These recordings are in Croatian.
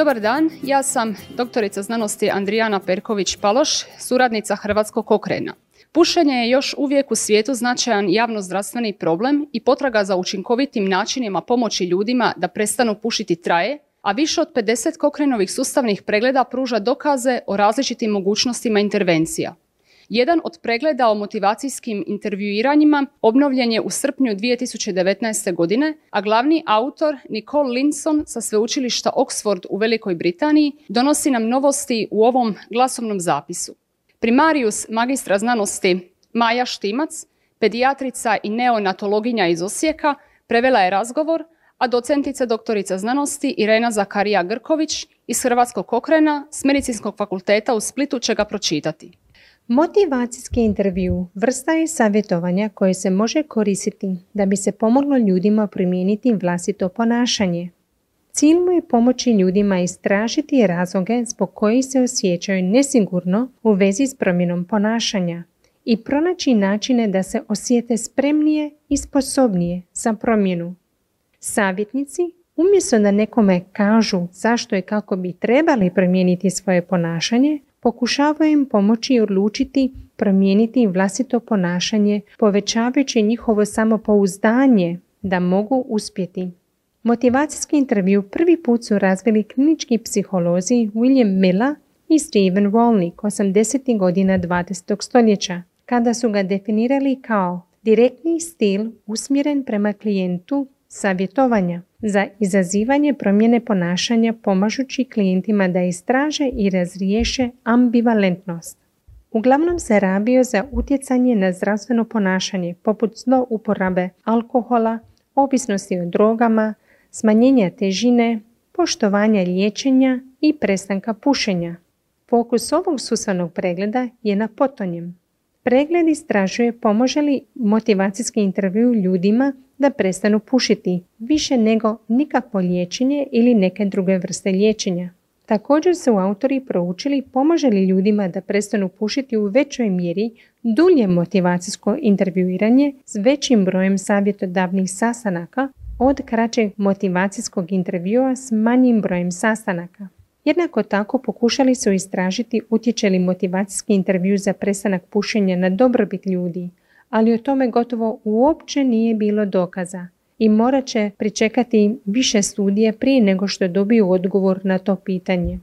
Dobar dan, ja sam doktorica znanosti Andrijana Perković-Paloš, suradnica Hrvatskog okrena. Pušenje je još uvijek u svijetu značajan javnozdravstveni problem i potraga za učinkovitim načinima pomoći ljudima da prestanu pušiti traje, a više od 50 kokrenovih sustavnih pregleda pruža dokaze o različitim mogućnostima intervencija. Jedan od pregleda o motivacijskim intervjuiranjima obnovljen je u srpnju 2019. godine, a glavni autor Nicole Linson sa sveučilišta Oxford u Velikoj Britaniji donosi nam novosti u ovom glasovnom zapisu. Primarius magistra znanosti Maja Štimac, pedijatrica i neonatologinja iz Osijeka, prevela je razgovor, a docentica doktorica znanosti Irena Zakarija Grković iz Hrvatskog okrena s Medicinskog fakulteta u Splitu će ga pročitati. Motivacijski intervju vrsta je savjetovanja koje se može koristiti da bi se pomoglo ljudima primijeniti vlastito ponašanje. Cilj mu je pomoći ljudima istražiti razloge zbog kojih se osjećaju nesigurno u vezi s promjenom ponašanja i pronaći načine da se osjete spremnije i sposobnije za promjenu. Savjetnici, umjesto da nekome kažu zašto i kako bi trebali promijeniti svoje ponašanje, pokušavaju im pomoći odlučiti promijeniti vlastito ponašanje, povećavajući njihovo samopouzdanje da mogu uspjeti. Motivacijski intervju prvi put su razvili klinički psiholozi William Miller i Steven Rolnick 80. godina 20. stoljeća, kada su ga definirali kao direktni stil usmjeren prema klijentu savjetovanja za izazivanje promjene ponašanja pomažući klijentima da istraže i razriješe ambivalentnost. Uglavnom se rabio za utjecanje na zdravstveno ponašanje poput zlouporabe alkohola, ovisnosti o drogama, smanjenja težine, poštovanja liječenja i prestanka pušenja. Fokus ovog sustavnog pregleda je na potonjem. Pregled istražuje pomože li motivacijski intervju ljudima da prestanu pušiti, više nego nikakvo liječenje ili neke druge vrste liječenja. Također su autori proučili pomože li ljudima da prestanu pušiti u većoj mjeri dulje motivacijsko intervjuiranje s većim brojem savjetodavnih sastanaka od kraćeg motivacijskog intervjua s manjim brojem sastanaka. Jednako tako pokušali su istražiti utječe li motivacijski intervju za prestanak pušenja na dobrobit ljudi, ali o tome gotovo uopće nije bilo dokaza i morat će pričekati više studije prije nego što dobiju odgovor na to pitanje.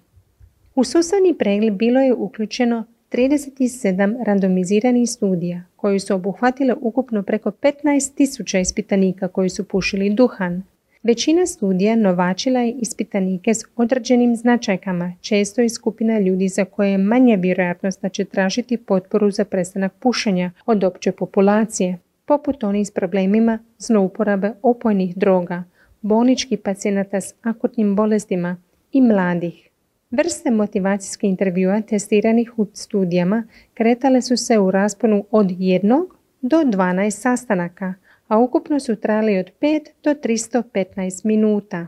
U sustavni pregled bilo je uključeno 37 randomiziranih studija koji su obuhvatile ukupno preko 15.000 ispitanika koji su pušili duhan. Većina studija novačila je ispitanike s određenim značajkama, često i skupina ljudi za koje je manja vjerojatnost da će tražiti potporu za prestanak pušenja od opće populacije, poput onih s problemima zlouporabe opojnih droga, bolničkih pacijenata s akutnim bolestima i mladih. Vrste motivacijskih intervjua testiranih u studijama kretale su se u rasponu od jednog do 12 sastanaka – a ukupno su trajali od 5 do 315 minuta.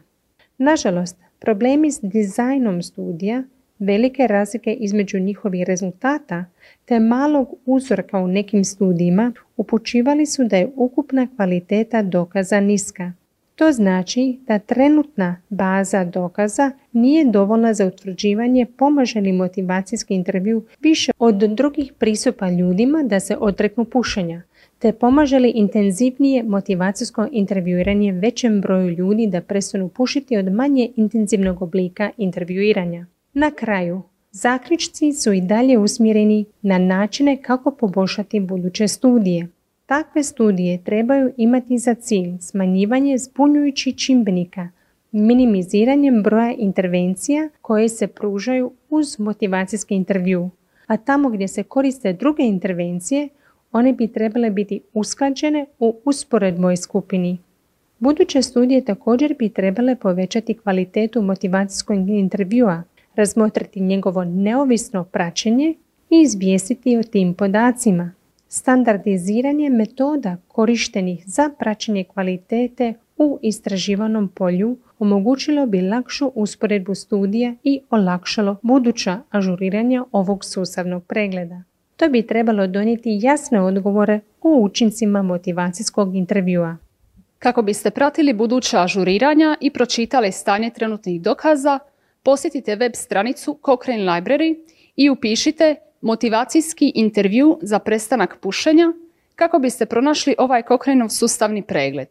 Nažalost, problemi s dizajnom studija, velike razlike između njihovih rezultata te malog uzorka u nekim studijima upućivali su da je ukupna kvaliteta dokaza niska. To znači da trenutna baza dokaza nije dovoljna za utvrđivanje pomaže li motivacijski intervju više od drugih pristupa ljudima da se odreknu pušenja, te pomaže li intenzivnije motivacijsko intervjuiranje većem broju ljudi da prestanu pušiti od manje intenzivnog oblika intervjuiranja. Na kraju, zaključci su i dalje usmjereni na načine kako poboljšati buduće studije. Takve studije trebaju imati za cilj smanjivanje zbunjujućih čimbenika, minimiziranjem broja intervencija koje se pružaju uz motivacijski intervju, a tamo gdje se koriste druge intervencije, one bi trebale biti usklađene u usporedboj skupini. Buduće studije također bi trebale povećati kvalitetu motivacijskog intervjua, razmotriti njegovo neovisno praćenje i izvijestiti o tim podacima. Standardiziranje metoda korištenih za praćenje kvalitete u istraživanom polju omogućilo bi lakšu usporedbu studija i olakšalo buduća ažuriranja ovog sustavnog pregleda. To bi trebalo donijeti jasne odgovore o učincima motivacijskog intervjua. Kako biste pratili buduća ažuriranja i pročitali stanje trenutnih dokaza, posjetite web stranicu Cochrane Library i upišite motivacijski intervju za prestanak pušenja kako biste pronašli ovaj Cochraneov sustavni pregled.